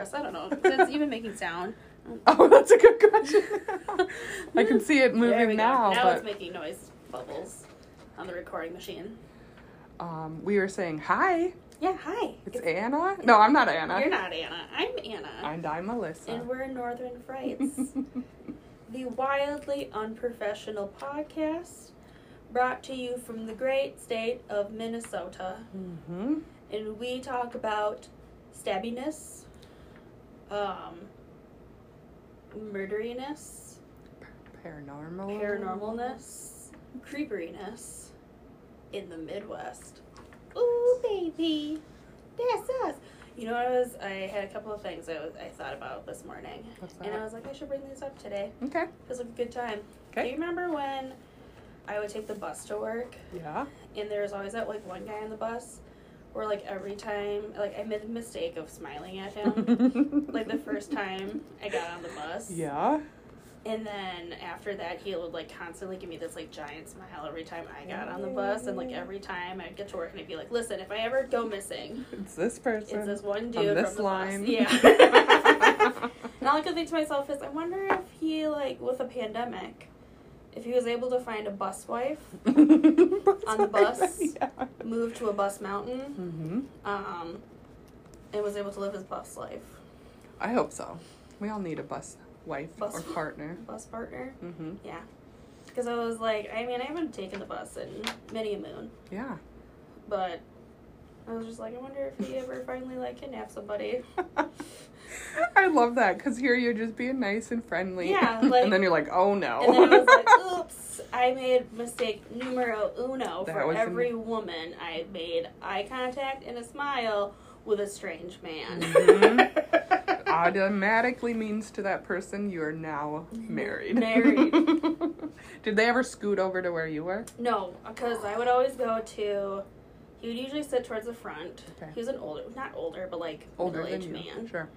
us. I don't know. Is it even making sound? Oh, that's a good question. I can see it moving go. now, Now but it's making noise bubbles on the recording machine. um, we were saying hi. Yeah, hi. It's Anna. No, I'm not Anna. You're not Anna. I'm Anna. And I'm Melissa. and we're Northern Frights, the wildly unprofessional podcast brought to you from the great state of Minnesota. mm-hmm. And we talk about stabbiness, um, murderiness, Paranormal. paranormalness, creeperiness in the Midwest. Ooh, baby, that's us. You know, I was I had a couple of things I was I thought about this morning, What's and I was like, I should bring these up today. Okay. Feels like a good time. Do Okay. you remember when I would take the bus to work, Yeah. and there was always that like one guy on the bus, where like every time like I made the mistake of smiling at him, like the first time I got on the bus. Yeah. And then after that, he would like constantly give me this like giant smile every time I got on the bus, and like every time I'd get to work, and I'd be like, "Listen, if I ever go missing, It's this person. it's this one on dude this from the line. bus." Yeah. and all I could think to myself is, I wonder if he like with a pandemic, if he was able to find a bus wife, on the bus? Yeah. move to a bus mountain, Mm-hmm. um, and was able to live his bus life, I hope so. We all need a bus wife Bus- or partner. bus partner. Mm-hmm. Yeah. Because I was like, I mean, I haven't taken the bus in many a moon. Yeah. But I was just like, I wonder if he ever finally like kidnapped somebody. I love that because here you're just being nice and friendly. Yeah, like- and then you're like, oh no. And then I was like, oops, I made mistake numero uno That for was an- every woman. I made eye contact and a smile with a strange man. Mhm. Automatically means to that person you are now married. Married. Did they ever scoot over to where you were? no, because I would always go to. He would usually sit towards the front. Okay. He was an older, not older, but like Older middle-aged man. Sure.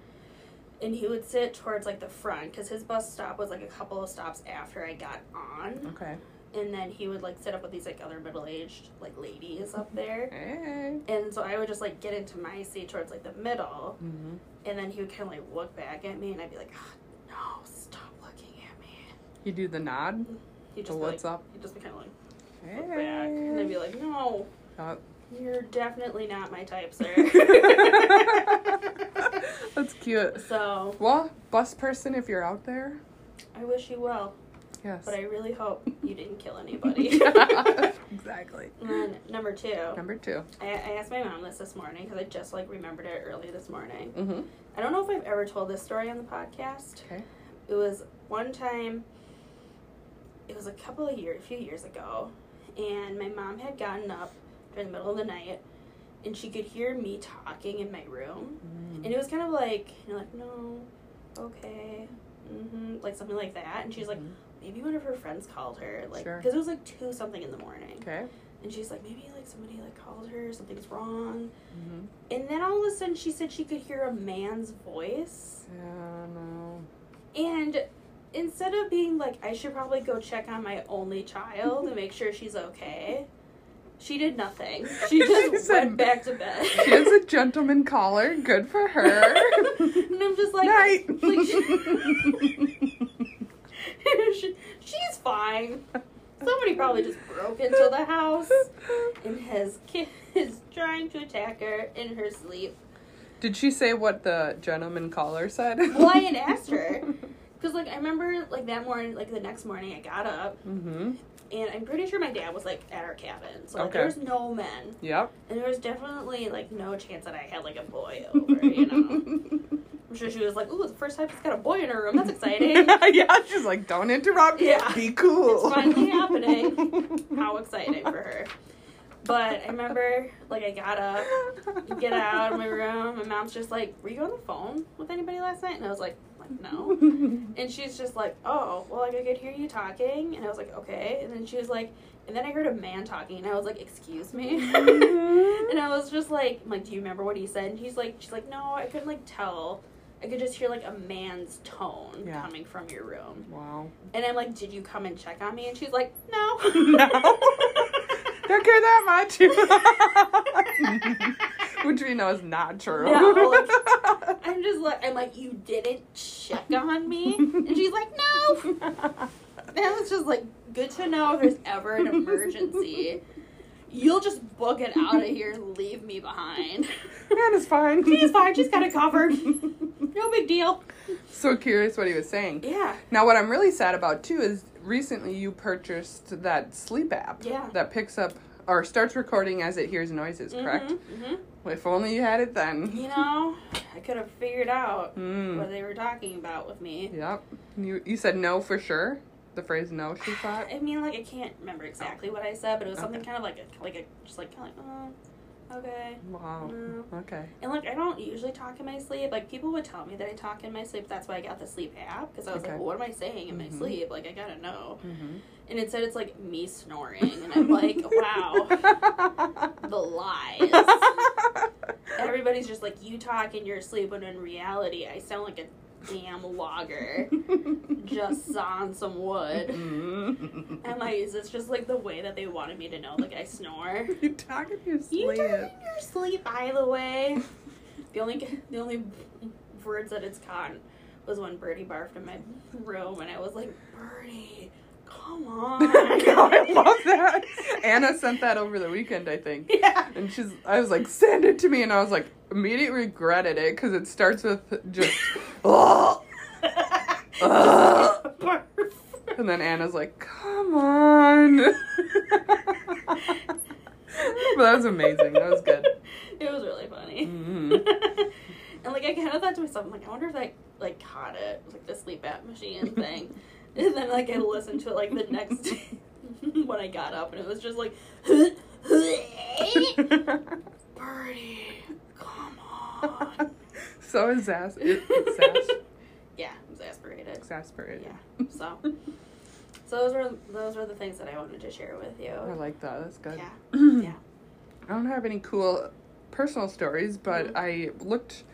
And he would sit towards like the front because his bus stop was like a couple of stops after I got on, Okay. and then he would like sit up with these like other middle aged like ladies up there, Hey. and so I would just like get into my seat towards like the middle, hmm and then he would kind of like look back at me, and I'd be like, "Ah, no, stop looking at me. You do the nod. He'd The just be what's like, up? He'd just be kind of like Hey. look back, and I'd be like, no, Uh, you're definitely not my type, sir. That's cute. so Well, bus person, if you're out there, I wish you well, yes. but I really hope you didn't kill anybody. exactly. And then number two, Number two. I, I asked my mom this this morning because I just like remembered it early this morning. Mm-hmm. I don't know if I've ever told this story on the podcast. Okay. It was one time. It was a couple of years, a few years ago, and my mom had gotten up during the middle of the night, and she could hear me talking in my room, and it was kind of like you know, like no, okay, mm-hmm, like something like that, and she's like. Mhm. Maybe one of her friends called her, like, Sure. because it was like two something in the morning. Okay. And she's like, maybe like somebody like called her, something's wrong. Mm-hmm. And then all of a sudden she said she could hear a man's voice. Yeah, no. And instead of being like, I should probably go check on my only child and make sure she's okay, she did nothing. She just She said- went back to bed. She has a gentleman caller. Good for her. and I'm just like, Night. like she, she's fine. Somebody probably just broke into the house and has ki- is trying to attack her in her sleep. Did she say what the gentleman caller said? Well, I had asked her because, like, I remember like that morning, like the next morning, I got up Mm-hmm. And I'm pretty sure my dad was like at our cabin, so like, Okay. there was no men, Yep. and there was definitely like no chance that I had like a boy over. You know, I'm sure she was like, "Ooh, it's the first time she's got a boy in her room. That's exciting." yeah, she's like, don't interrupt. Yeah. Be cool. It's finally happening. How exciting for her. But I remember, like, I got up, get out of my room. My mom's just like, "Were you on the phone with anybody last night?" And I was like, like "No." And she's just like, "Oh, well, like I could hear you talking." And I was like, "Okay." And then she was like, and then I heard a man talking, and I was like, "Excuse me." Mm-hmm. and I was just like, I'm like, "Do you remember what he said?" And he's like, "She's like, no, I couldn't like tell." I could just hear like a man's tone Yeah. coming from your room. Wow. And I'm like, did you come and check on me? And she's like, no. No. Don't care that much. Which we know is not true. No, like- I'm just like, I'm like, you didn't check on me, and she's like, no. And it's just like good to know if there's ever an emergency. You'll just book it out of here and leave me behind. Anna's fine. She's fine. She's got it covered. No big deal. so curious what he was saying. Yeah. Now, what I'm really sad about too is recently you purchased that sleep app Yeah. that picks up or starts recording as it hears noises, correct? hmm If only you had it then. You know, I could have figured out Mm. what they were talking about with me. Yep. You you said no for sure. The phrase no, she thought. I mean, like I can't remember exactly what I said, but it was something Okay. kind of like a, like a, just like kind of like, oh, okay. Wow. No. Okay. And like I don't usually talk in my sleep. Like people would tell me that I talk in my sleep. That's why I got the sleep app because I was Okay. like, well, what am I saying in my Mhm. sleep? Like I gotta know. Mm-hmm. And it said it's like me snoring, and I'm like, wow, the lies. Everybody's just like, you talk in your sleep, when in reality, I sound like a damn logger just on some wood. Mm. And like, is this just like the way that they wanted me to know? Like I snore. you talk in your sleep. You talk in your sleep, by the way. The only the only words that it's caught was when Birdie barfed in my room, and I was like, Birdie, come on. I love that. Anna sent that over the weekend, I think. Yeah. And she's, I was like, send it to me. And I was like, immediately regretted it because it starts with just, oh. Ugh. And then Anna's like, come on. but that was amazing. That was good. It was really funny. Mhm. and like I kind of thought to myself, I'm like, I wonder if I like caught it, like the sleep app machine thing. and then like I listened to it like the next day when I got up, and it was just like, Birdie, come on. so exas- exas- Yeah, exasperated. exasperated. Yeah. So, so those were those were the things that I wanted to share with you. I like that. That's good. Yeah. Yeah. I don't have any cool personal stories, but Mhm. I looked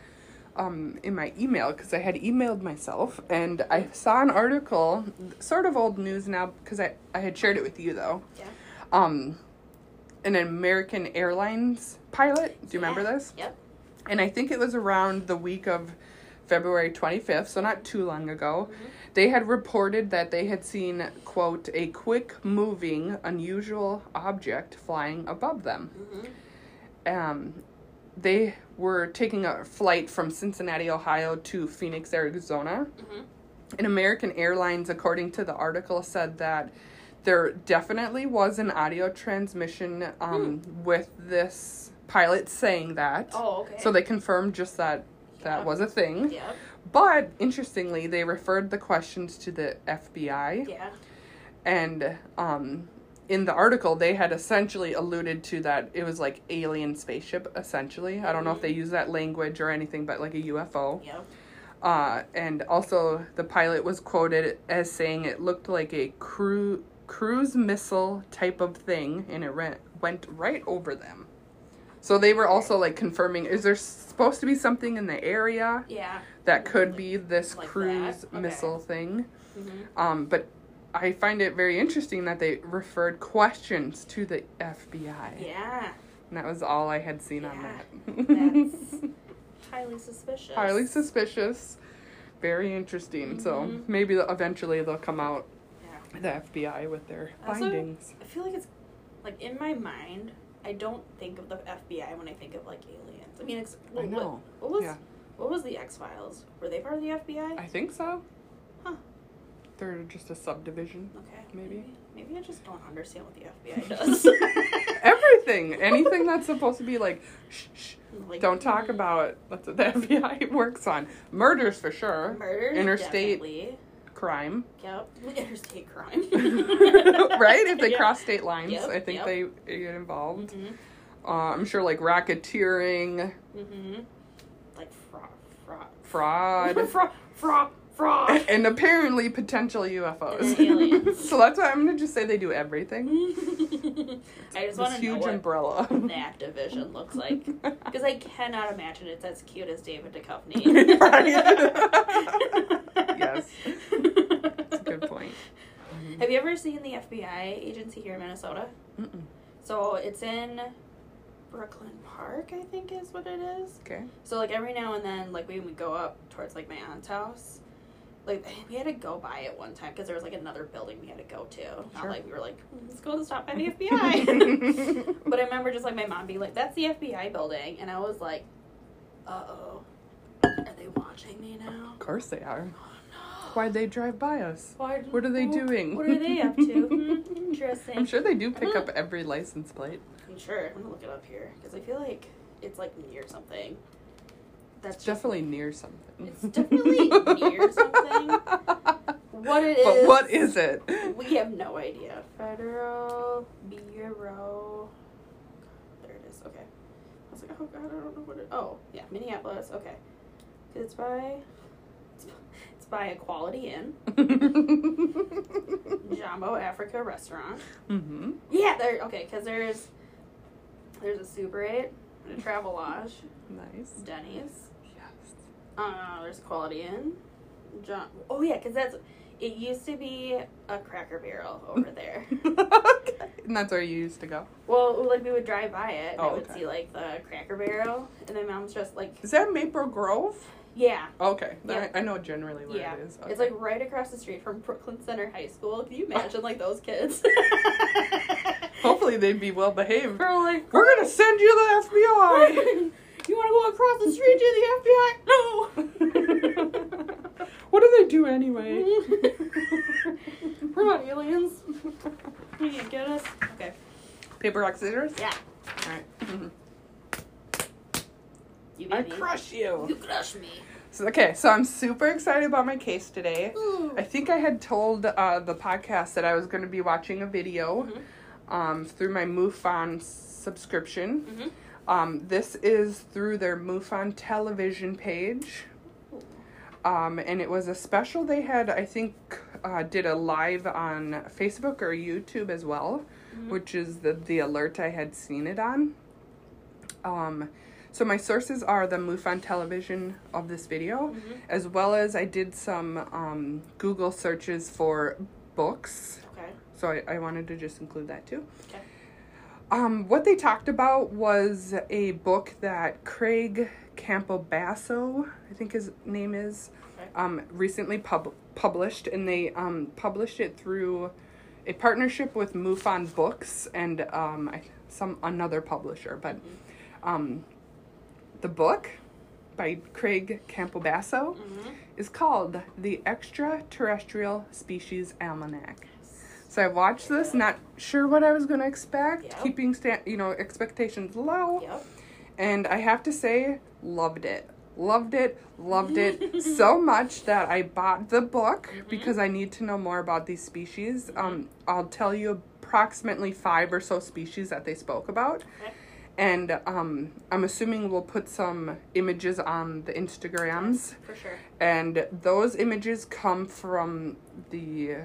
um, in my email because I had emailed myself and I saw an article, sort of old news now because I, I had shared it with you though. Yeah. Um, an American Airlines pilot. Do you remember this? Yep. And I think it was around the week of February 25th, so not too long ago. Mhm. They had reported that they had seen, quote, a quick moving, unusual object flying above them. Mhm. Um, they were taking a flight from Cincinnati, Ohio to Phoenix, Arizona. Mhm. And American Airlines, according to the article, said that there definitely was an audio transmission um, with this pilot saying that. Oh, okay. So they confirmed just that that Yeah. was a thing. Yep. But interestingly, they referred the questions to the FBI. Yeah. And um, in the article, they had essentially alluded to that it was like alien spaceship, essentially. I don't know if they use that language or anything, but like a UFO. Yep. Uh, and also, the pilot was quoted as saying it looked like a cru- cruise missile type of thing, and it ran- went right over them. So they were also like confirming is there supposed to be something in the area Yeah. that could be this Like cruise? Okay. missile thing? Mm-hmm. Um, but I find it very interesting that they referred questions to the FBI. Yeah. And that was all I had seen on that. That's highly suspicious. Highly suspicious. Very interesting. So Mhm. maybe eventually they'll come out, Yeah. the FBI, with their Also- findings. I feel like it's like in my mind. I don't think of the FBI when I think of like aliens. I mean, it's I what. What, was Yeah. what was the X Files? Were they part of the FBI? I think so. They're just a subdivision. okay. maybe. Maybe I just don't understand what the FBI does. Everything. Anything that's supposed to be like, shh, shh, Like, don't talk mm, about. That's what the FBI works on. Murders for sure. murders. interstate- definitely. Crime. Yep. Interstate crime. right? If they Yeah. cross state lines, Yep, I think yep. they, get involved. Mhm. Uh, I'm sure like racketeering, Mhm. Like fraud. Fraud. fraud, fraud. Fraud. Fraud. and apparently potential UFOs. And aliens. so that's why I'm gonna just say they do everything. I just This want to know huge what umbrella. that division looks like because I cannot imagine it's as cute as David Duchovny. Right. Yes. That's a good point. Have you ever seen the FBI agency here in Minnesota? Mm-mm. So it's in Brooklyn Park, I think is what it is. Okay. So like every now and then, like we would go up towards like my aunt's house. Like we had to go by it one time because there was like another building we had to go to. Not like we were like, "Hmm, let's go stop by the FBI. but I remember just like my mom being like, "That's the FBI building," and I was like, "Uh oh, are they watching me now?" Of course they are. Oh no. Why'd they drive by us? Why, What are they doing? What are they up to? Hmm, interesting. I'm sure they do pick up every license plate. I'm sure. I'm gonna look it up here because I feel like it's like near something. That's It's definitely near something. It's definitely near something. What it is? But what is it? We have no idea. Federal Bureau. There it is. Okay. I was like, oh god, I don't know what it. Oh yeah, Minneapolis. Okay. It's by. It's, it's by Equality Inn, Jumbo Africa Restaurant. mm-hmm. Yeah, there. Okay, because there's there's a Super 8, and a Travelodge, Nice. Denny's. Uh, there's Quality Inn. John. Oh yeah, because that's. It used to be a Cracker Barrel over there. okay. And that's where you used to go. well, like we would drive by it, and Oh, I would okay. see like the Cracker Barrel, and then mom's just like, Is that Maple Grove? yeah, Okay. Yeah. I, I know generally where yeah. it is. It's like right across the street from Brooklyn Center High School. Can you imagine like those kids? Hopefully they'd be well behaved. We're like, We're gonna send you the FBI. You want to go across the street to the FBI? No. what do they do anyway? We're not aliens. You can't get us. Okay. Paper rock scissors. Yeah. All right. You I beat me. crush You you. crush me. So, okay, so I'm super excited about my case today. Ooh. I think I had told uh, the podcast that I was going to be watching a video Mhm. um, through my MUFON subscription. Mhm. Um, this is through their MUFON television page. Um, and it was a special they had, I think, uh, did a live on Facebook or YouTube as well, Mhm. which is the, the alert I had seen it on. Um, so my sources are the MUFON television of this video, Mhm. as well as I did some um, Google searches for books. Okay. So I, I wanted to just include that too. Okay. Um, what they talked about was a book that Craig Campobasso, I think his name is, um, recently pub- published, and they um, published it through a partnership with MUFON Books and um, I, some another publisher. But um, the book by Craig Campobasso Mhm. is called The Extraterrestrial Species Almanac. So I watched this, not sure what I was going to expect, Yep. keeping sta- you know expectations low, Yep. and I have to say, loved it, loved it, loved it so much that I bought the book Mhm. because I need to know more about these species. Um, I'll tell you approximately five or so species that they spoke about. Okay. And um, I'm assuming we'll put some images on the Instagrams. For sure. And those images come from the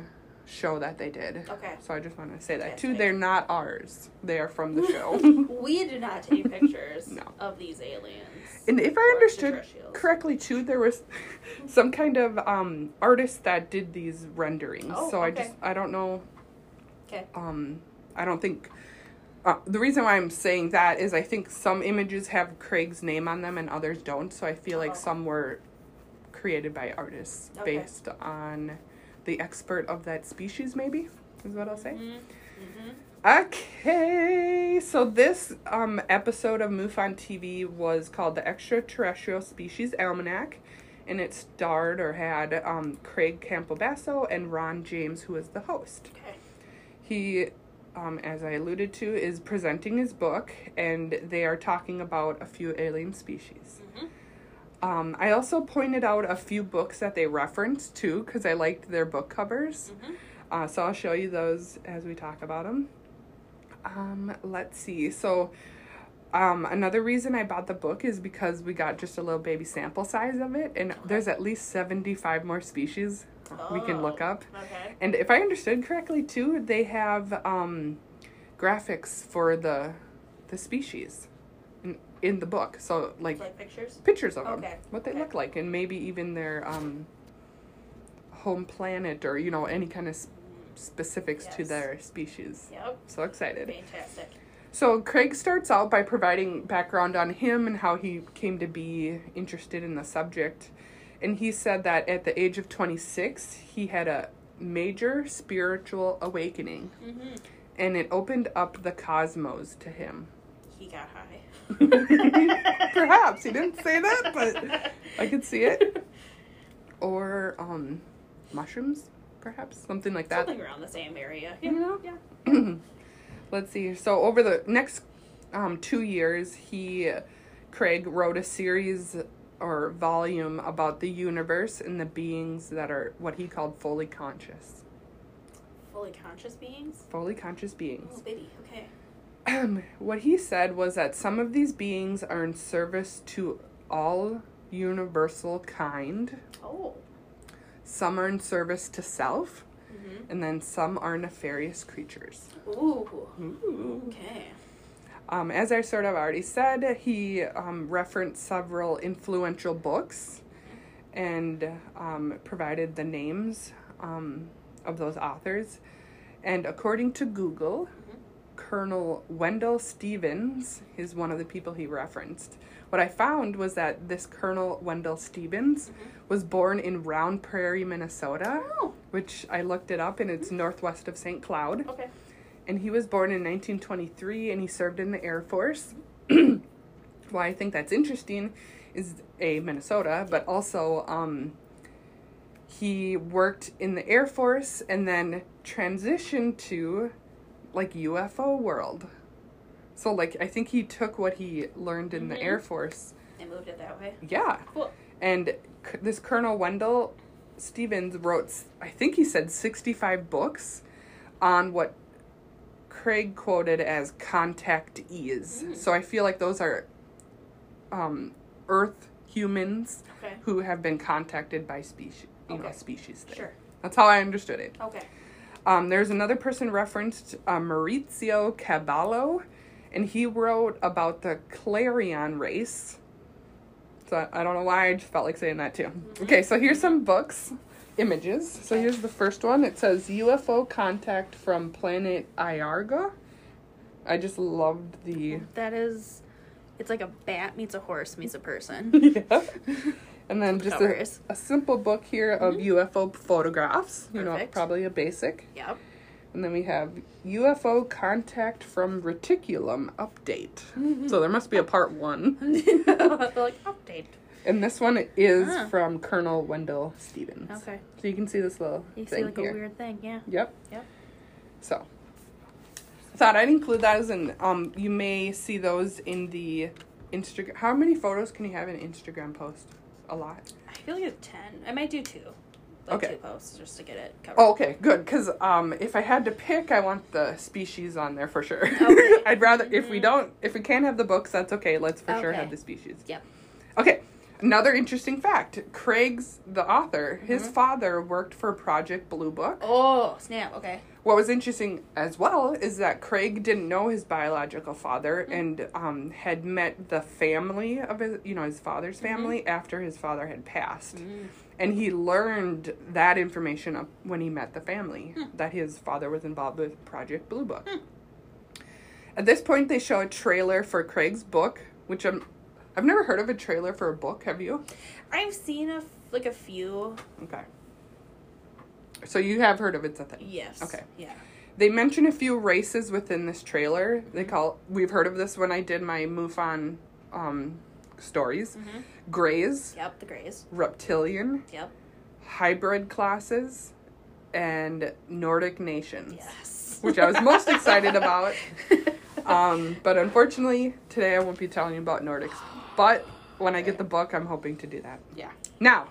show that they did. Okay. So I just want to say that too. Fantastic. They're not ours. They are from the show. We do not take pictures No. of these aliens. and if I understood correctly too, there was some kind of um, artist that did these renderings. Oh, so I just I don't know. Okay. Um, I don't think. Uh, the reason why I'm saying that is I think some images have Craig's name on them and others don't. So I feel like Oh. some were created by artists Okay. based on the expert of that species, maybe is what I'll say. Mhm. Mhm. Okay, so this um, episode of MUFON TV was called the Extraterrestrial Species Almanac, and it starred or had um, Craig Campobasso and Ron James, who is the host. Okay. He, um, as I alluded to, is presenting his book, and they are talking about a few alien species. Mhm. Um, I also pointed out a few books that they referenced too, because I liked their book covers. Mhm. Uh, so I'll show you those as we talk about them. Um, let's see. So, um, another reason I bought the book is because we got just a little baby sample size of it, and there's at least 75 more species we can look Oh, up. Okay. And if I understood correctly, too, they have um, graphics for the the species in, the book. So, like, Like pictures. pictures of them, what they okay. look like, and maybe even their um, home planet or you know any kind of s- specifics to their species. Yep. So excited. Fantastic. So Craig starts out by providing background on him and how he came to be interested in the subject. And he said that at the age of 26, he had a major spiritual awakening Mm-hmm. and it opened up the cosmos to him. He got high. Perhaps he didn't say that, but I could see it. Or um mushrooms, perhaps, something like that. Something around the same area. Yeah. You know? Yeah. Let's see. So over the next um, two years, he Craig wrote a series or volume about the universe and the beings that are what he called fully conscious. Fully conscious beings. Fully conscious beings. Oh, baby. Okay. Um, what he said was that some of these beings are in service to all universal kind. Oh. Some are in service to self, Mm-hmm. and then some are nefarious creatures. Ooh. Ooh. Okay. Um, as I sort of already said, he um, referenced several influential books and um, provided the names um, of those authors. And according to Google, Colonel Wendell Stevens is one of the people he referenced. What I found was that this Colonel Wendell Stevens was born in Round Prairie, Minnesota, Oh. which I looked it up and it's northwest of St. Cloud Okay. and he was born in 1923 and he served in the Air Force. Why I think that's interesting is a Minnesota, but also um, he worked in the Air Force and then transitioned to like UFO world. So like I think he took what he learned in the Mhm. Air Force. They moved it that way. Yeah. Cool. And c- this Colonel Wendell Stevens wrote, I think he said 65 books on what Craig quoted as contactees. Mm. So I feel like those are um, Earth humans Okay. who have been contacted by species, you know, Okay. species. Thing. Sure. That's how I understood it. Okay. Um, there's another person referenced, uh, Maurizio Cavallo, and he wrote about the Clarion race. So I- I don't know why, I just felt like saying that too. Okay, so here's some books, images. So here's the first one. It says UFO contact from planet Iarga. I just loved the. That is, it's like a bat meets a horse meets a person. yeah. And then just a, a simple book here of UFO photographs. You know, probably a basic. Yep. And then we have UFO contact from reticulum update. So there must be a part one. Like update. And this one is Ah. from Colonel Wendell Stevens. Okay. So you can see this little You see like here. a weird thing, yeah. Yep. Yep. So thought I'd include those and um you may see those in the Instagram how many photos can you have in an Instagram post? A lot. I feel like ten. I might do two. Like Okay. two posts just to get it covered. Oh, okay, good. Because um, if I had to pick, I want the species on there for sure. Okay. I'd rather if we Mhm. don't, if we can't have the books, that's okay. Let's for sure have the species. Yep. Okay. Another interesting fact: Craig's the author. His Mhm. father worked for Project Blue Book. Oh, snap. Okay. What was interesting as well is that Craig didn't know his biological father Mm. and um, had met the family of his, you know, his father's Mm-hmm. family after his father had passed Mm. and he learned that information up when he met the family Hmm. that his father was involved with Project Blue Book. Hmm. At this point, they show a trailer for Craig's book, which I'm. I've never heard of a trailer for a book. Have you? I've seen a like a few. Okay. So you have heard of it's a thing. Yes. Okay. Yeah. They mention a few races within this trailer. They call. We've heard of this when I did my MUFON um, stories. Mm-hmm. Greys, Yep. The Greys. reptilian, Yep. hybrid classes, and Nordic nations. Yes. Which I was most excited about. Um, but unfortunately, today I won't be telling you about Nordics. But when I get the book, I'm hoping to do that. Yeah. Now,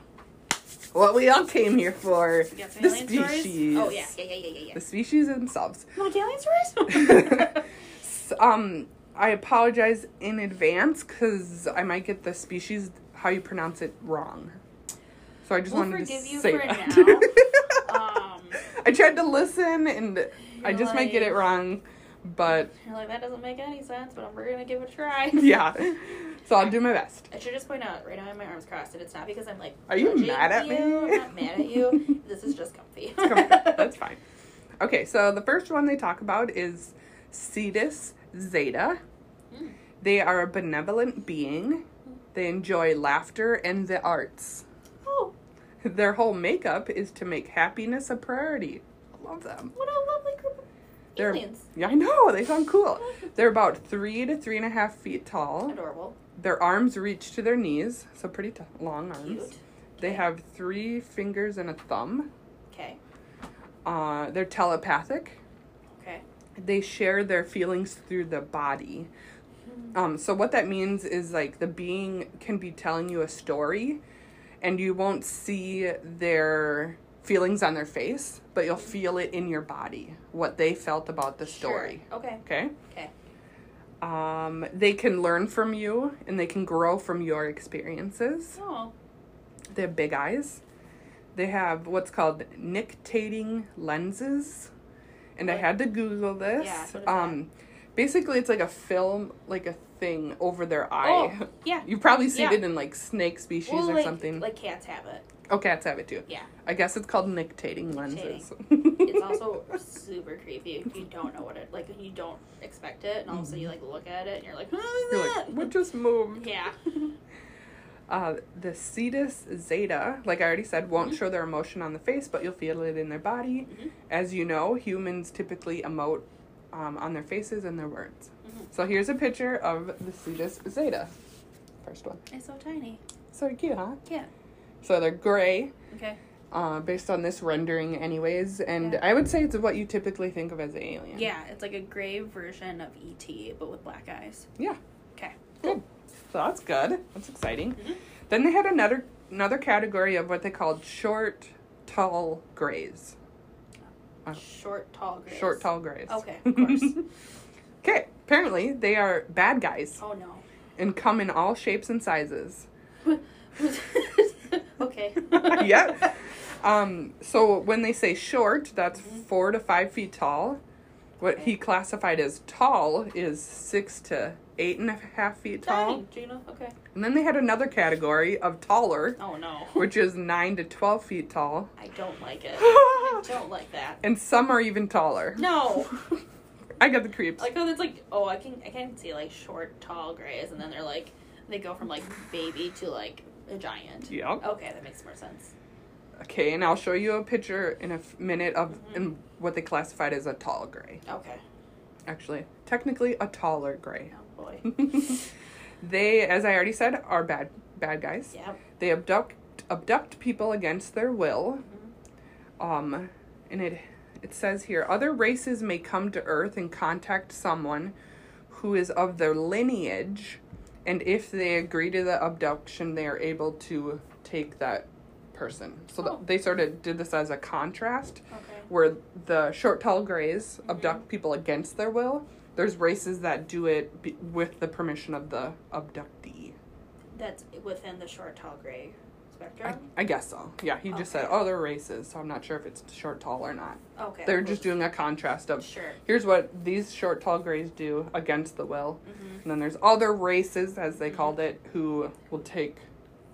what we all came here for yeah, the alien stories? species. Oh yeah. Yeah. Yeah. Yeah. Yeah. yeah. The species themselves. You want alien stories? S- um, I apologize in advance because I might get the species how you pronounce it wrong. So I just We'll wanted to forgive you say for that. um, I tried to listen and I just might get it wrong, but you're like that doesn't make any sense, but we're gonna give it a try. yeah. So I'll do my best. I should just point out right now I have my arms crossed, and it's not because I'm like. Are you mad at you. me? I'm not mad at you. This is just comfy. It's comfy. That's fine. Okay, so the first one they talk about is Cetus Zeta. Mm. They are a benevolent being. They enjoy laughter and the arts. Oh, Their whole makeup is to make happiness a priority. I love them. what a lovely They're- aliens. Yeah, I know. They sound cool. They're about three to three and a half feet tall. Adorable. Their arms reach to their knees, so pretty t- long arms. Cute. They have three fingers and a thumb. Okay. Uh, they're telepathic. Okay. They share their feelings through the body. Um, so what that means is like the being can be telling you a story, and you won't see their feelings on their face, but you'll feel it in your body what they felt about the story. Sure. Okay. Okay. Okay. Um, they can learn from you, and they can grow from your experiences. Oh. They have big eyes. They have what's called nictating lenses. And I had to Google this. Yeah, what um basically it's like a film like a thing over their eye. Oh, yeah. You've probably seen Yeah. it in like snake species Well, or like, something. Like cats have it. Oh, cats have it too. Yeah. I guess it's called nictating lenses. It's also super creepy if you don't know what it like. You don't expect it, and all of a sudden you like look at it and you're like, "What is Mm-hmm. You're that?" like, what just moved? Yeah. Uh, the Cetus Zeta, like I already said, won't Mhm. show their emotion on the face, but you'll feel it in their body. Mhm. As you know, humans typically emote um, on their faces and their words. Mhm. So here's a picture of the Cetus Zeta. First one. It's so tiny. So cute, huh? Yeah. So they're gray, Okay. uh, based on this rendering, anyways, and Yeah. I would say it's what you typically think of as an alien. Yeah, it's like a gray version of ET, but with black eyes. Yeah. Okay. Good. So that's good. That's exciting. Mhm. Then they had another another category of what they called short, tall grays. Uh, Short, tall, grays. Short, tall grays. Okay, of course. okay. Apparently, they are bad guys oh no. and come in all shapes and sizes. okay. Yep. Um, so when they say short, that's Mhm. four to five feet tall. What he classified as tall is six to eight and a half feet tall. Dang, Gina. Okay. And then they had another category of taller, Oh no. which is nine to twelve feet tall. I don't like it. I don't like that. and some are even taller. No. I got the creeps. Like oh, it's like oh, I can I can see like short, tall grays, and then they're like they go from like baby to like a giant. Yeah. Okay, that makes more sense. Okay, and I'll show you a picture in a f- minute of Mhm. in what they classified as a tall gray. Okay. Actually, technically a taller gray. Oh boy. they, as I already said, are bad bad guys. Yep. They abduct abduct people against their will. Mhm. Um, and it it says here other races may come to Earth and contact someone who is of their lineage, and if they agree to the abduction, they are able to take that person. So Oh. they sort of did this as a contrast, Okay. where the short, tall grays Mhm. abduct people against their will. There's races that do it be- with the permission of the abductee. That's within the short, tall gray I, spectrum. I guess so. Yeah, he just said, Okay. oh, they're races, so I'm not sure if it's short, tall, or not. Okay. They're just doing a contrast of Sure. here's what these short, tall grays do against the will. Mm-hmm. And then there's other races, as they Mhm. called it, who will take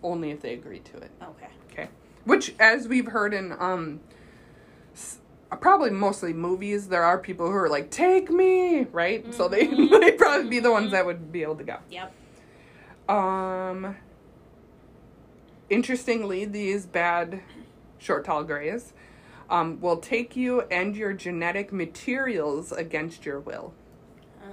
only if they agree to it. Okay. Okay. Which, as we've heard in um, s- probably mostly movies, there are people who are like, "Take me," right? So they Mhm. they'd probably be the ones Mhm. that would be able to go. Yep. Um. Interestingly, these bad short, tall grays um, will take you and your genetic materials against your will. Oh.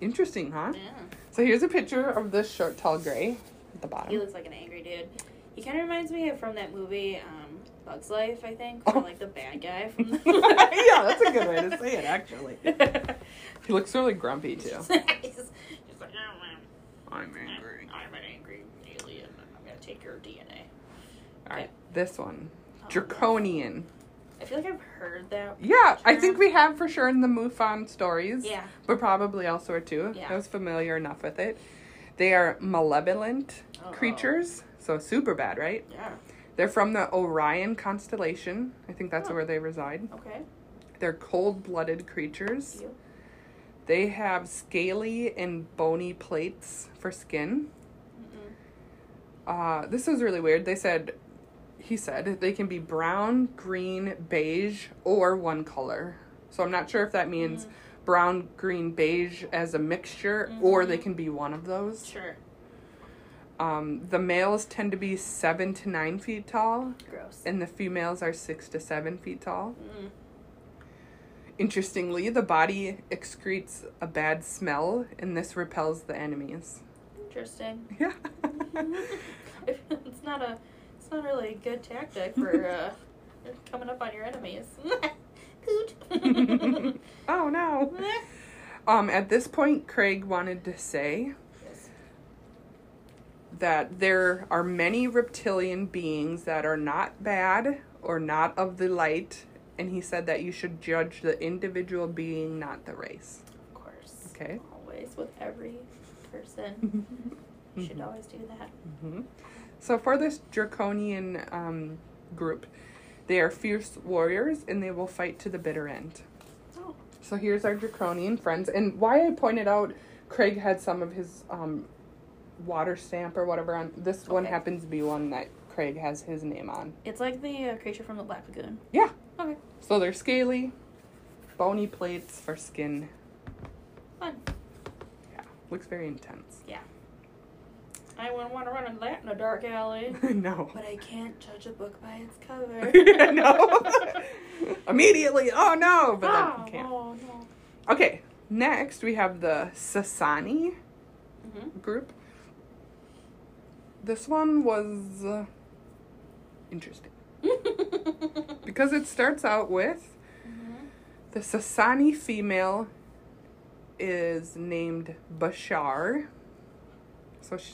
Interesting, huh? Yeah. So here's a picture of this short, tall gray at the bottom. He looks like an angry dude. He kind of reminds me of from that movie, um, Bugs Life, I think. Oh. Or like the bad guy from the. yeah, that's a good way to say it, actually. He looks really grumpy too. He's just like, oh, man. I'm angry. I'm an angry alien, and I'm gonna take your DNA. All right, this one, Oh, draconian. I feel like I've heard that. Yeah, I think we have for sure in the MUFON stories. Yeah. but probably elsewhere too. Yeah. I was familiar enough with it. They are malevolent Oh. creatures, so super bad, right? Yeah. They're from the Orion constellation. I think that's Oh. where they reside. Okay. They're cold-blooded creatures. You. They have scaly and bony plates for skin. Uh, this is really weird. They said, he said, they can be brown, green, beige, or one color. So I'm not sure if that means Mm. brown, green, beige as a mixture, or they Mhm. can be one of those. Sure. Um, the males tend to be seven to nine feet tall, Gross. and the females are six to seven feet tall. Mm. Interestingly, the body excretes a bad smell, and this repels the enemies. Interesting. Yeah. it's not a. It's not really a good tactic for uh, coming up on your enemies. Hoot. oh no. Um, at this point, Craig wanted to say Yes. that there are many reptilian beings that are not bad or not of the light, and he said that you should judge the individual being, not the race. Of course. Okay. Always with every person. You should Mhm. always do that. hmm So for this draconian um, group, they are fierce warriors, and they will fight to the bitter end. Oh. So here's our draconian friends, and why I pointed out Craig had some of his um, water stamp or whatever on. This one Okay. happens to be one that Craig has his name on. It's like the uh, creature from the Black Lagoon. Yeah. Okay. So they're scaly, bony plates for skin. Fun. Yeah, looks very intense. Yeah. I wouldn't want to run into that in a dark alley. no. But I can't judge a book by its cover. no. Immediately, oh no, but then oh, you can't. oh, no. Okay, next we have the Sasani Mhm. group. This one was uh, interesting because it starts out with Mhm. the Sasani female is named Bashar. So sh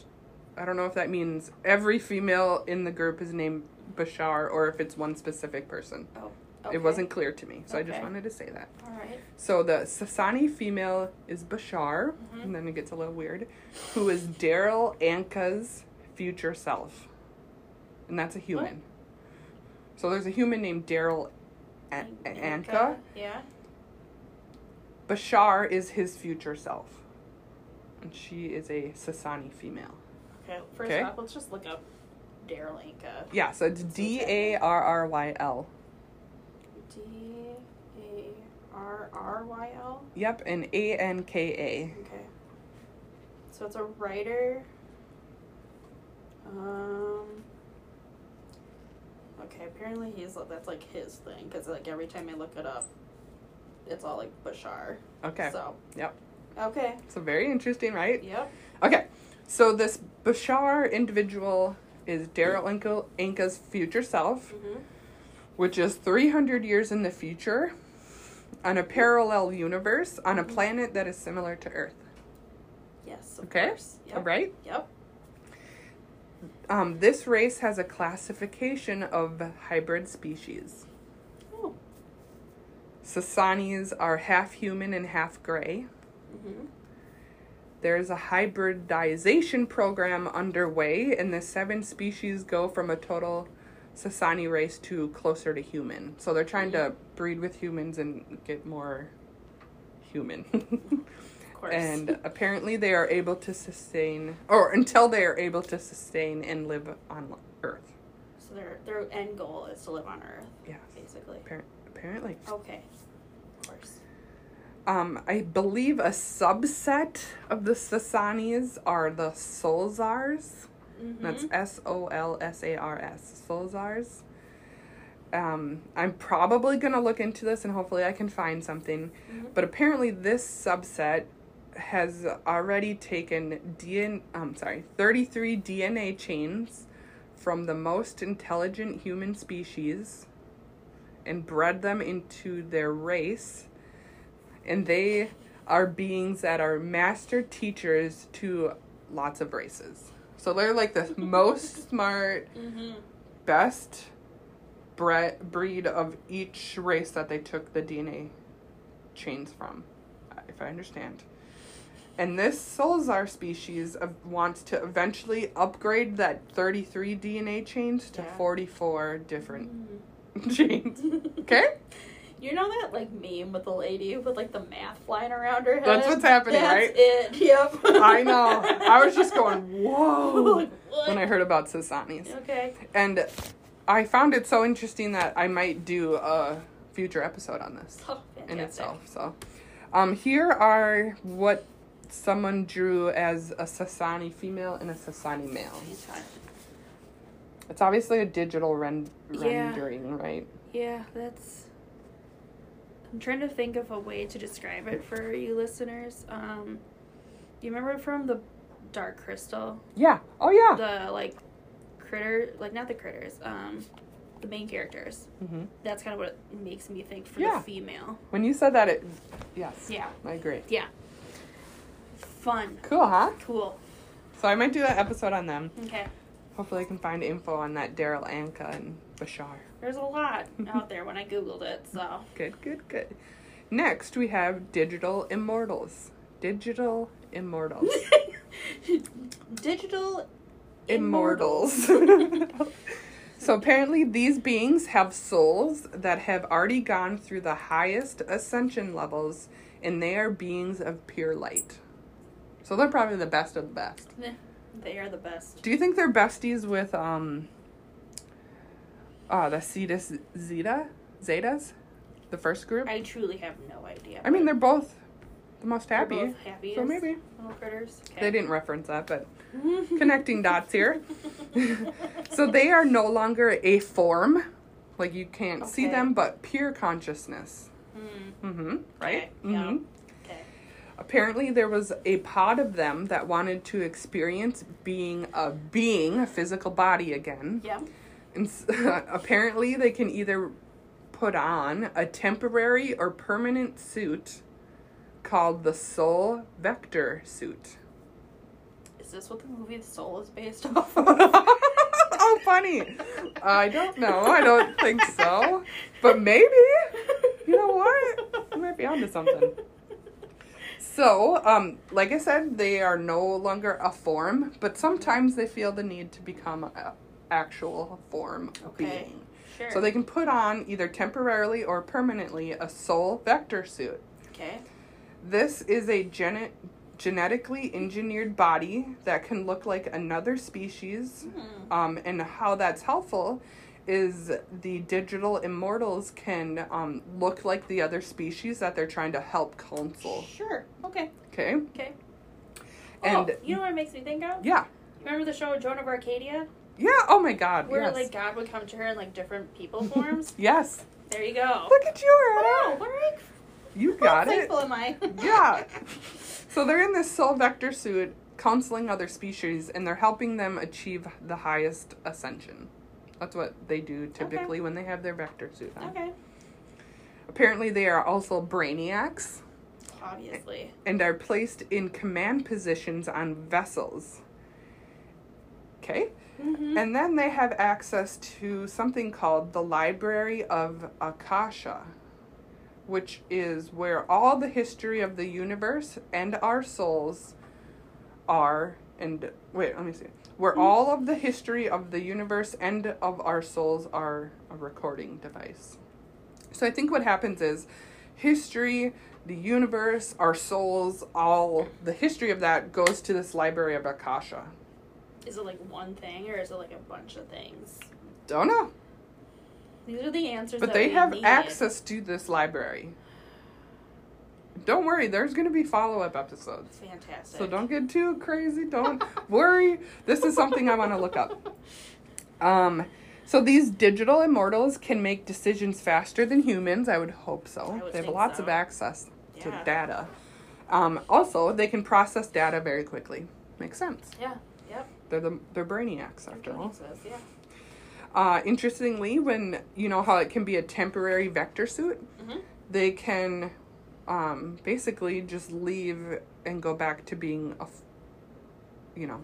I don't know if that means every female in the group is named Bashar or if it's one specific person. Oh. Okay. It wasn't clear to me, so I just wanted to say that. All right. So the Sasani female is Bashar, Mhm. and then it gets a little weird, who is Daryl Anka's future self. And that's a human. So there's a human named Daryl A- Anka. Yeah. Bashar is his future self. And she is a Sasani female. Okay. First Okay. off, let's just look up Daryl Anka. Yeah, so it's D A R R Y L. D A R R Y L. Yep, and A N K A. Okay. So it's a writer. Um. Okay, apparently he's that's like his thing because like every time I look it up, it's all like Bashar. Okay. So. Yep. Okay. So very interesting, right? Yep. Okay, so this Bashar individual is Daryl Anka, Anka's future self, Mm-hmm. which is 300 years in the future, on a parallel universe, on a Mhm. planet that is similar to Earth. Yes. Okay. Course. Yep. All right? Yep. Um, this race has a classification of hybrid species. Sasanis are half human and half gray. Mm-hmm. There's a hybridization program underway, and the seven species go from a total Sasani race to closer to human. So they're trying to breed with humans and get more human. Of course. and apparently they are able to sustain, or until they are able to sustain and live on Earth. so their their end goal is to live on Earth, Yes, basically. apparently. Okay. Of course. Um, I believe a subset of the Sasanis are the Solsars. Mm-hmm. That's S O L S A R S. Solsars. Um, I'm probably gonna look into this and hopefully I can find something. Mhm. But apparently, this subset has already taken DNA. I'm sorry, 33 DNA chains from the most intelligent human species and bred them into their race, and they are beings that are master teachers to lots of races. So they're like the most smart, Mm-hmm. best bre- breed of each race that they took the DNA chains from, if I understand. And this Solsar species of, wants to eventually upgrade that 33 DNA chains to Yeah. 44 different Mm-hmm. chains. Okay? You know that like meme with the lady with like the math flying around her head? That's what's happening, That's right? it. Yep. I know. I was just going, whoa, what? when I heard about Sasanis. Okay. And I found it so interesting that I might do a future episode on this. Oh, in itself. So, Um, here are what someone drew as a Sasani female and a Sasani male. It's obviously a digital ren- Yeah. rendering, right? Yeah, that's. I'm trying to think of a way to describe it for you listeners. Um, you remember from the Dark Crystal, Yeah. Oh yeah. the like critter, like not the critters, um, the main characters. hmm That's kind of what it makes me think for Yeah. the female. When you said that, it yes. Yeah, I agree. yeah. Fun, Cool, huh? cool. So I might do an episode on them. Okay, Hopefully, I can find info on that Daryl Anka and Bashar. there's a lot out there when I googled it. So Good, good, good. Next, we have Digital Immortals. Digital Immortals. digital Immortals. so apparently, these beings have souls that have already gone through the highest ascension levels, and they are beings of pure light. So they're probably the best of the best. They are the best. Do you think they're besties with um? Uh, the Cetus Zeta Zetas, the first group. I truly have no idea. I mean, they're both the most They're happy. both happy So maybe little critters. Okay. they didn't reference that, but connecting dots here. so they are no longer a form, like you can't see them, but pure consciousness. Hmm. Mm-hmm. Right. Okay, yeah. Mm-hmm. Apparently, there was a pod of them that wanted to experience being a being, a physical body again. Yeah. And s- apparently, they can either put on a temporary or permanent suit called the Soul Vector suit. Is this what the movie The Soul is based off of? oh, funny. I don't know. I don't think so. But maybe. You know what? You might be onto something. So, um, like I said, they are no longer a form, but sometimes they feel the need to become a actual form Okay. being. Sure. So they can put on either temporarily or permanently a soul vector suit. Okay. This is a gene- genetically engineered body that can look like another species. Hmm. Um, and how that's helpful is the digital immortals can um, look like the other species that they're trying to help counsel. Sure. Okay. Okay? Okay. And oh, you know what it makes me think of? yeah. Remember the show Joan of Arcadia? Yeah. Oh my God. Where yes. like God would come to her in like different people forms? yes. there you go. Look at you, Wow, are You got how it. thankful am I? Yeah. So they're in this soul vector suit, counseling other species, and they're helping them achieve the highest ascension. That's what they do typically when they have their vector suit on. okay. Apparently, they are also brainiacs Obviously. and are placed in command positions on vessels. Okay? Mm-hmm. And then they have access to something called the Library of Akasha, which is where all the history of the universe and our souls are. And wait, let me see. Where hmm. all of the history of the universe and of our souls are a recording device. So I think what happens is history, the universe, our souls, all the history of that goes to this Library of Akasha. Is it like one thing or is it like a bunch of things? Don't know. These are the answers. But they have needed. access to this library. Don't worry, there's going to be follow up episodes. Fantastic. So don't get too crazy. Don't worry. This is something I want to look up. Um, so these digital immortals can make decisions faster than humans. I would hope so. Would they have lots so. of access to Yeah. data. Um, also, they can process data very quickly. Makes sense. Yeah. Yep. They're the they're brainiacs after all. Yeah. Uh, interestingly, when you know how it can be a temporary vector suit, Mhm. they can um, basically just leave and go back to being a, f- you know,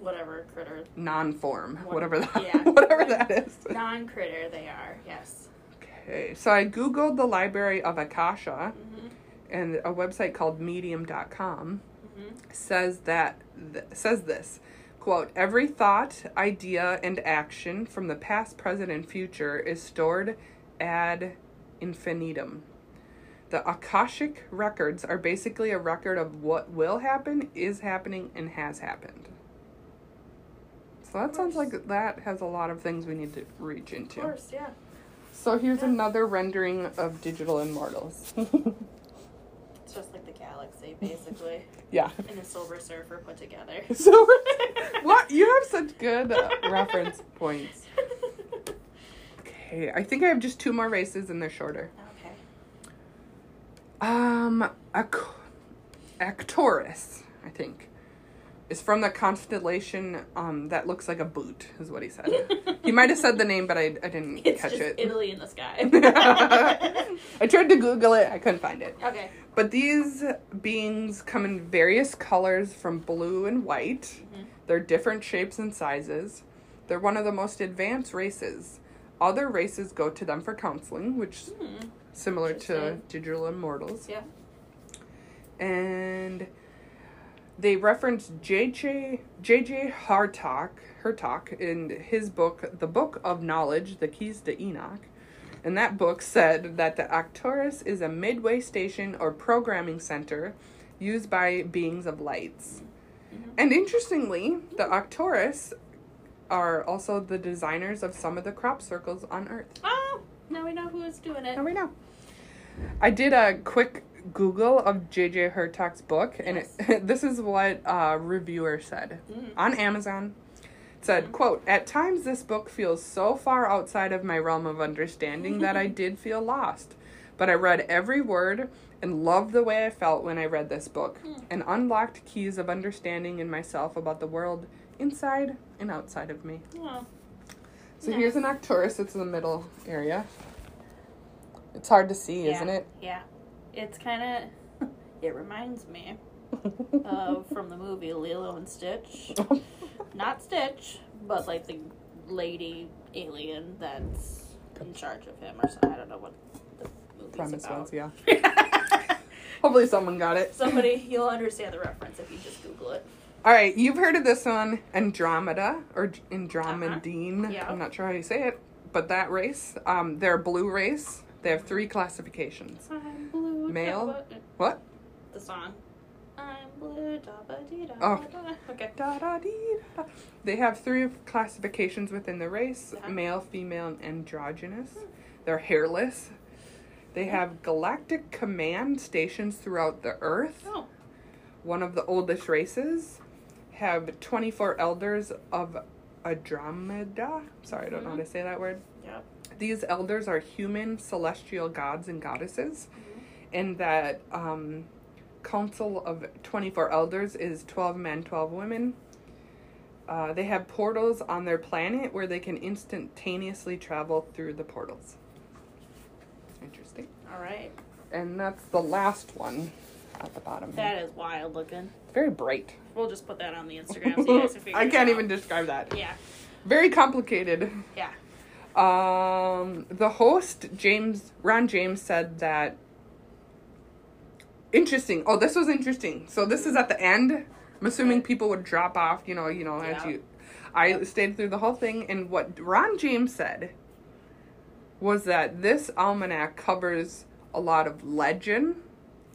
Whatever critter, non-form, What- whatever that, yeah. whatever that is. non-critter they are. Yes. Okay, so I googled the Library of Akasha, Mm-hmm. and a website called Medium.com Mm-hmm. says that th- says this quote every thought idea and action from the past present and future is stored ad infinitum the akashic records are basically a record of what will happen is happening and has happened so that sounds like that has a lot of things we need to reach into Of course. Yeah. so here's Yeah. another rendering of digital immortals It's just like the galaxy, basically, Yeah. and a Silver Surfer put together. So what? You have such good uh, reference points. Okay, I think I have just two more races and they're shorter. Um, Ac- Arcturus, I think, is from the constellation um that looks like a boot, is what he said. he might have said the name, but I, I didn't. It's catch just it. Italy in the sky. I tried to Google it, I couldn't find it. okay. But these beings come in various colors from blue and white. Mhm. They're different shapes and sizes. They're one of the most advanced races. Other races go to them for counseling, which Hmm. Similar to digital immortals. Yeah. And they reference JJ JJ Hartock Hurtak in his book The Book of Knowledge, The Keys to Enoch. And that book said that the Arcturus is a midway station or programming center used by beings of lights. Mhm. And interestingly, the Arcturus are also the designers of some of the crop circles on Earth. Oh, now we know who is doing it. Now we know. I did a quick Google of JJ Hurtak's book, and it, this is what a reviewer said Mm. on Amazon. It said, "quote At times, this book feels so far outside of my realm of understanding that I did feel lost, but I read every word and loved the way I felt when I read this book, Mm. and unlocked keys of understanding in myself about the world inside and outside of me." Oh. So here's an Arcturus. It's in the middle area. It's hard to see, Yeah. isn't it? Yeah. It's kind of. It reminds me of from the movie Lilo and Stitch. Not Stitch, but like the lady alien that's in charge of him or something. I don't know what the movie's Premise about. was, yeah. Hopefully, someone got it. Somebody, you'll understand the reference if you just Google it. All right, you've heard of this one, Andromeda or Andromedine. Uh-huh. Yeah. I'm not sure how you say it, but that race, um, they're a blue race. They have three classifications. I'm blue. Male? dabba- What? The song. I'm blue. Dee da Oh. da. Okay. Da, da, dee, da. They have three classifications within the race Yeah. male, female, and androgynous. They're hairless. They have galactic command stations throughout the Earth. Oh. One of the oldest races have 24 elders of Andromeda. Sorry, I don't know how to say that word. Yep. These elders are human celestial gods and goddesses, Mhm. and that um, council of 24 elders is 12 men, 12 women. Uh, they have portals on their planet where they can instantaneously travel through the portals. Interesting. All right. And that's the last one at the bottom. That is wild looking. It's Very bright. We'll just put that on the Instagram so you guys can figure I it can't out. even describe that. Yeah. Very complicated. Yeah. Um, the host James Ron James said that. Interesting. Oh, this was interesting. So this is at the end. I'm assuming Okay. people would drop off. You know. You know. As Yeah. you, I stayed through the whole thing, and what Ron James said was that this almanac covers a lot of legend,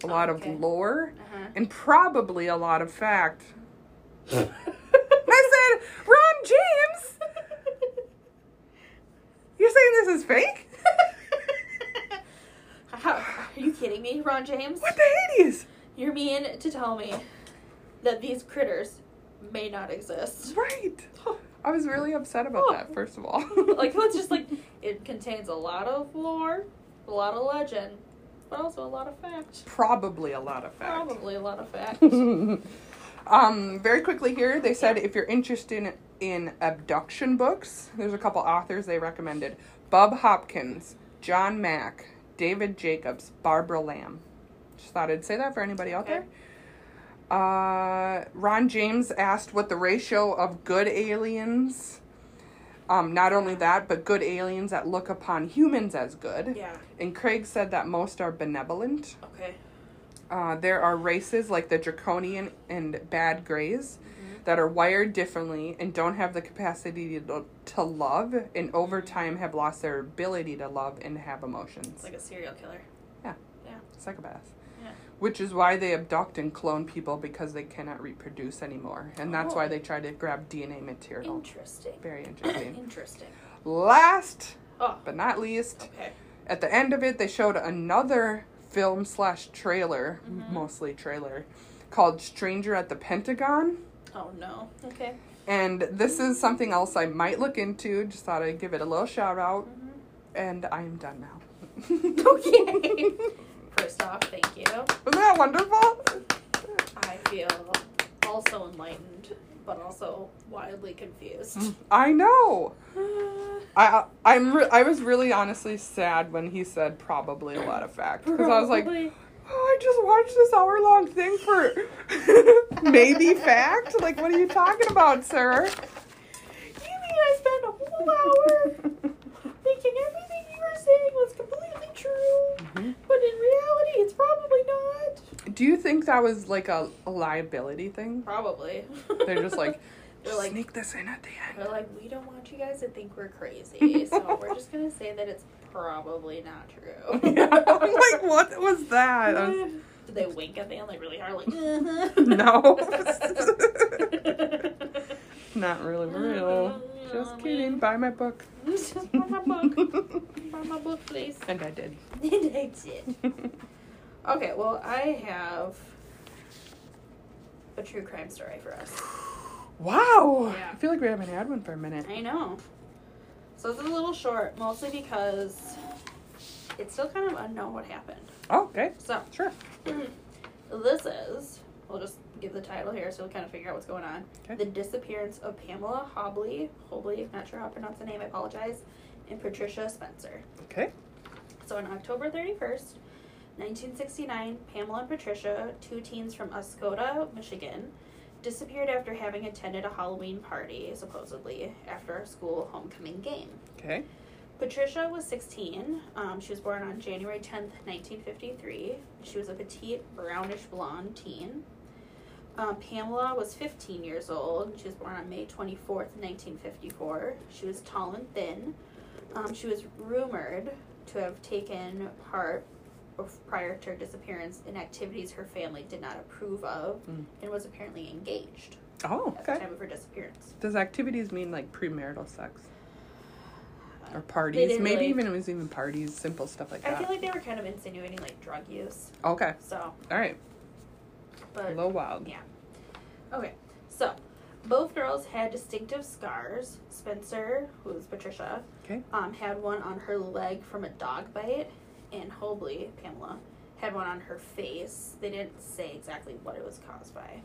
a lot Okay. of lore, Uh-huh. and probably a lot of fact. I said, Ron James, you're saying this is fake? How, are you kidding me, Ron James? What the Hades? You're mean to tell me that these critters may not exist? Right. I was really upset about that, first of all. like, it's just like, it contains a lot of lore, a lot of legend, but also a lot of fact. Probably a lot of fact. Probably a lot of fact. um, very quickly here, they said if you're interested in, in abduction books, there's a couple authors they recommended Bob Hopkins, John Mack, David Jacobs, Barbara Lamb. Just thought I'd say that for anybody out there. Uh, Ron James asked what the ratio of good aliens, um, not only that, but good aliens that look upon humans as good. yeah. And Craig said that most are benevolent. Okay. Uh, there are races like the draconian and bad grays Mm-hmm. that are wired differently and don't have the capacity to, to love, and over time have lost their ability to love and have emotions. Like a serial killer. Yeah. Yeah. Which is why they abduct and clone people because they cannot reproduce anymore. And that's why Oh. they try to grab DNA material. Interesting. Very interesting. Interesting. Last Oh, but not least, okay. at the end of it, they showed another film slash trailer, Mhm. mostly trailer, called Stranger at the Pentagon. Oh no. Okay. And this is something else I might look into. Just thought I'd give it a little shout out. Mhm. And I'm done now. Okay. First off, thank you. Isn't that wonderful? I feel also enlightened, but also wildly confused. I know. I I'm re- I was really honestly sad when he said probably a lot of fact because I was like, oh, I just watched this hour long thing for maybe fact. Like, what are you talking about, sir? You mean I spent a whole hour thinking everything you were saying was completely true, Mhm. but in reality, it's probably not. Do you think that was like a, a liability thing? Probably. They're just like, They're like- sneak this in at the end. They're like, we don't want you guys to think we're crazy, so we're just gonna say that it's probably not true. yeah, I'm like, what was that? Was- Did they wink at the end like really hard, like? uh-huh. no, not really real. Just kidding. Buy my book. Just buy my book. Buy my book, please. And I did. That's it. Okay, well, I have a true crime story for us. Wow. Yeah. I feel like we haven't had one for a minute. I know. So this is a little short, mostly because it's still kind of unknown what happened. Oh, okay. So Sure. this is, we'll just give the title here so we'll kind of figure out what's going on. Okay. The disappearance of Pamela Hobley, Hobley, not sure how to pronounce the name, I apologize, and Patricia Spencer. Okay. So on October 31st, 1969, Pamela and Patricia, two teens from Oscoda, Michigan, disappeared after having attended a Halloween party, supposedly, after a school homecoming game. Okay. Patricia was 16. Um, she was born on January 10th, 1953. She was a petite, brownish blonde teen. Um, Pamela was 15 years old. She was born on May 24th, 1954. She was tall and thin. Um, she was rumored to have taken part prior to her disappearance in activities her family did not approve of Mm. and was apparently engaged Oh, at the okay. time of her disappearance. Does activities mean like premarital sex or parties? Maybe really- even it was even parties, simple stuff like I that. I feel like they were kind of insinuating like drug use. okay. So, All right. But A little wild. Yeah. Okay, so both girls had distinctive scars. Spencer, who was Patricia, Okay. um, had one on her leg from a dog bite, and Hobley, Pamela, had one on her face. They didn't say exactly what it was caused by.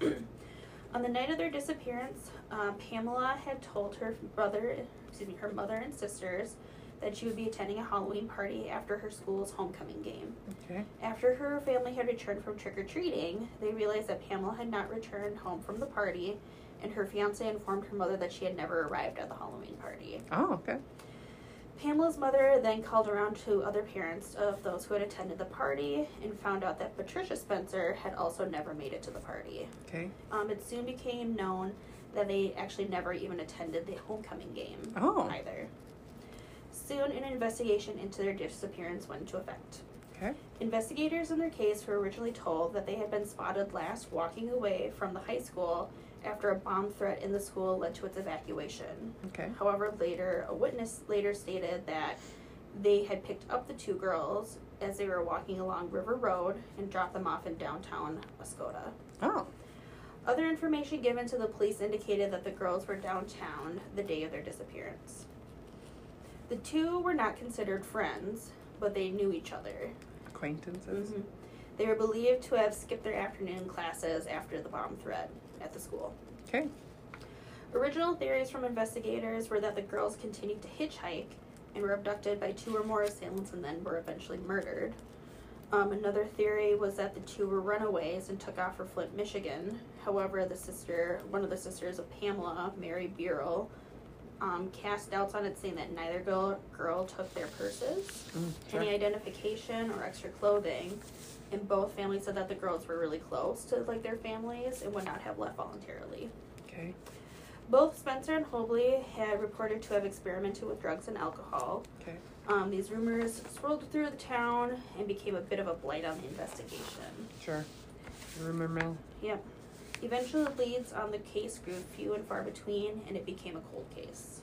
on the night of their disappearance, um, Pamela had told her brother, excuse me, her mother and sisters that she would be attending a Halloween party after her school's homecoming game. Okay. After her family had returned from trick or treating, they realized that Pamela had not returned home from the party, and her fiance informed her mother that she had never arrived at the Halloween party. Oh, okay. Pamela's mother then called around to other parents of those who had attended the party and found out that Patricia Spencer had also never made it to the party. Okay. Um, it soon became known that they actually never even attended the homecoming game Oh. either. Soon, an investigation into their disappearance went into effect. Okay. Investigators in their case were originally told that they had been spotted last walking away from the high school after a bomb threat in the school led to its evacuation. Okay. However, later a witness later stated that they had picked up the two girls as they were walking along River Road and dropped them off in downtown Oscoda. Oh. Other information given to the police indicated that the girls were downtown the day of their disappearance. The two were not considered friends, but they knew each other. Acquaintances. Mhm. They were believed to have skipped their afternoon classes after the bomb threat at the school. Okay. Original theories from investigators were that the girls continued to hitchhike and were abducted by two or more assailants and then were eventually murdered. Um, another theory was that the two were runaways and took off for Flint, Michigan. However, the sister, one of the sisters of Pamela, Mary Burrell, um, cast doubts on it, saying that neither girl, girl took their purses, Mm, sure. any identification, or extra clothing. And both families said that the girls were really close to like their families and would not have left voluntarily. Okay. Both Spencer and Hobley had reported to have experimented with drugs and alcohol. Okay. Um, these rumors swirled through the town and became a bit of a blight on the investigation. Sure. Rumor mill. Yep. Eventually, the leads on the case grew few and far between, and it became a cold case.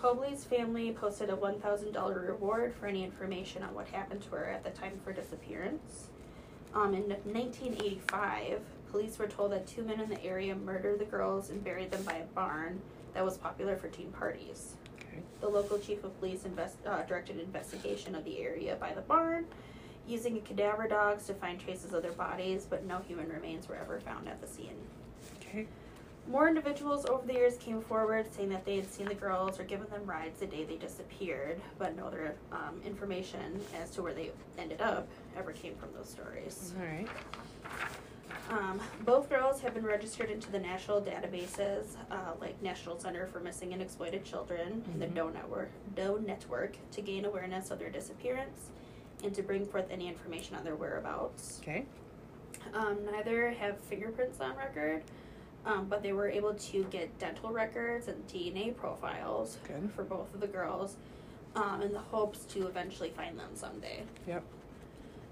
Hobley's family posted a $1,000 reward for any information on what happened to her at the time of her disappearance. Um, in 1985, police were told that two men in the area murdered the girls and buried them by a barn that was popular for teen parties. Okay. The local chief of police invest, uh, directed an investigation of the area by the barn, using cadaver dogs to find traces of their bodies, but no human remains were ever found at the scene. Okay. More individuals over the years came forward saying that they had seen the girls or given them rides the day they disappeared, but no other um, information as to where they ended up ever came from those stories. All right. Um, both girls have been registered into the national databases, uh, like National Center for Missing and Exploited Children and the. DOE Network, DOE Network, to gain awareness of their disappearance and to bring forth any information on their whereabouts. Okay. Um, neither have fingerprints on record, um, but they were able to get dental records and DNA profiles Good. for both of the girls um, in the hopes to eventually find them someday. Yep.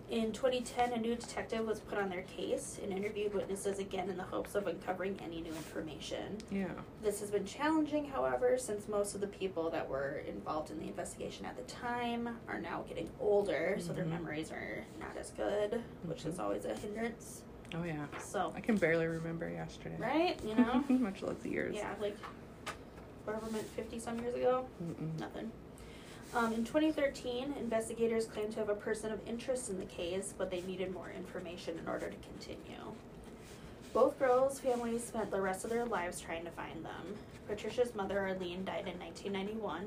In 2010, a new detective was put on their case and interviewed witnesses again in the hopes of uncovering any new information. Yeah. This has been challenging, however, since most of the people that were involved in the investigation at the time are now getting older, so their Mhm. memories are not as good, which is Mhm. always a hindrance. Oh yeah. So, I can barely remember yesterday. right? You know? Much less the years. yeah, like whatever meant 50 some years ago. Mm-mm. Nothing. Um, in 2013, investigators claimed to have a person of interest in the case, but they needed more information in order to continue. Both girls' families spent the rest of their lives trying to find them. Patricia's mother, Arlene, died in 1991,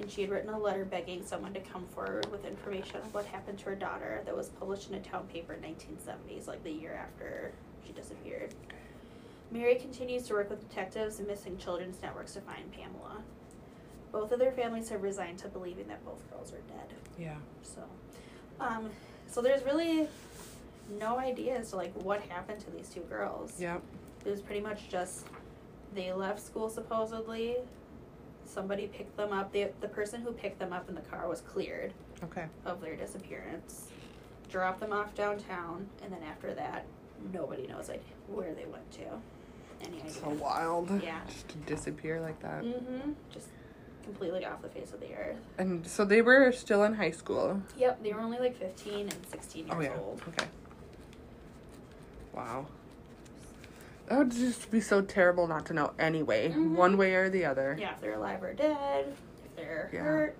and she had written a letter begging someone to come forward with information on what happened to her daughter that was published in a town paper in 1970s, like the year after she disappeared. Mary continues to work with detectives and missing children's networks to find Pamela. Both of their families have resigned to believing that both girls are dead. Yeah. So, um, so there's really no idea as to like what happened to these two girls. Yep. It was pretty much just they left school supposedly. Somebody picked them up. The the person who picked them up in the car was cleared Okay. of their disappearance. Dropped them off downtown, and then after that, nobody knows like where they went to. Any idea? So wild. Yeah. Just to disappear like that. Mm-hmm. Just completely off the face of the earth. And so they were still in high school. Yep, they were only like 15 and 16 years Oh yeah. old. Okay. Wow. That would just be so terrible not to know anyway, Mhm. one way or the other. Yeah, if they're alive or dead, if they're Yeah. hurt.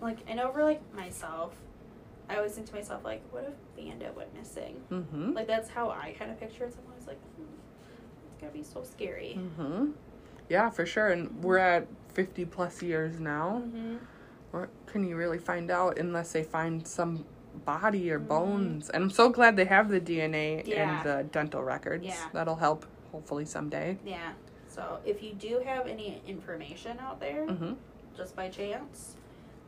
Like, I know for like myself, I always think to myself, like, what if Bandit went missing? Mm-hmm. Like, that's how I kind of picture it. So like, hmm, it's gotta be so scary. Mm-hmm. Yeah, for sure. And we're at 50 plus years now. Mm-hmm. What can you really find out unless they find some body or Mhm. bones? And I'm so glad they have the DNA Yeah. and the dental records. Yeah. That'll help hopefully someday. Yeah. So if you do have any information out there, Mm-hmm. just by chance,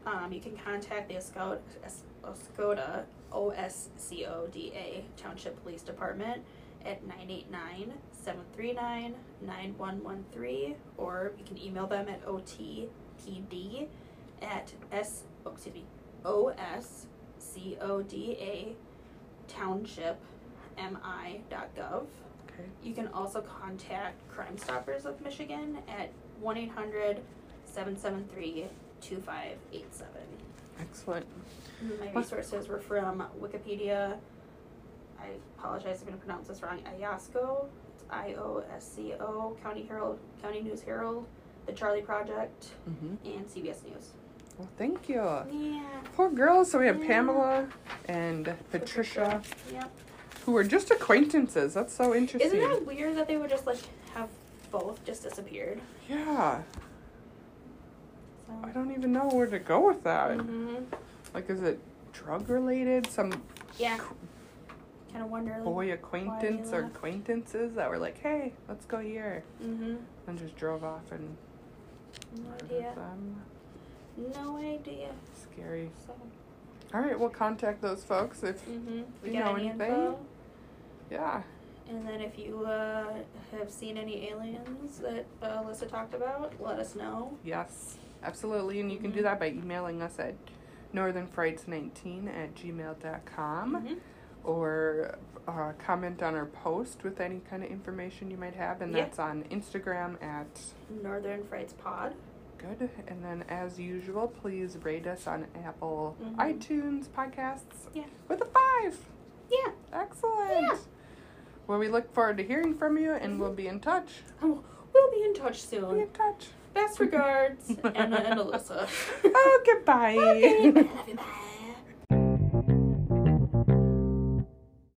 um, you can contact the Oscoda, Oscoda, O-S-C-O-D-A Township Police Department at 989-739-9113, or you can email them at otpd at s, oh, excuse me, O-S-C-O-D-A Township mi dot gov. Okay. You can also contact Crime Stoppers of Michigan at 1 800 773 2587. Excellent. My resources were from Wikipedia. I apologize if I'm going to pronounce this wrong. Iosco. It's I O S C O, County Herald, County News Herald, The Charley Project, Mm-hmm. and CBS News. Well, thank you. Yeah. Poor girls. So we have Yeah. Pamela and Patricia, Yep. who were just acquaintances. That's so interesting. Isn't that weird that they would just like have both just disappeared? Yeah. So. I don't even know where to go with that. Mhm. Like, is it drug related? Some Yeah. Kind of wonder. Like, boy acquaintance or acquaintances that were like, hey, let's go here. Mm-hmm. And just drove off and No idea. them. No idea. Scary. So. All right, we'll contact those folks if, Mm-hmm. You know anything? yeah. And then if you uh, have seen any aliens that uh, Alyssa talked about, let us know. Yes, absolutely. And you can do Mhm. that by emailing us at northernfrights19 at gmail.com Mhm. Or uh, comment on our post with any kind of information you might have. And Yeah. that's on Instagram at, Northern Frights Pod. Good. And then, as usual, please rate us on Apple Mhm. iTunes podcasts Yeah. with a five. Yeah. Excellent. Yeah. Well, we look forward to hearing from you, and we'll be in touch. Oh, we'll be in touch Be soon. in touch. Best regards, Anna and Alyssa. oh, goodbye. Okay, love you, bye.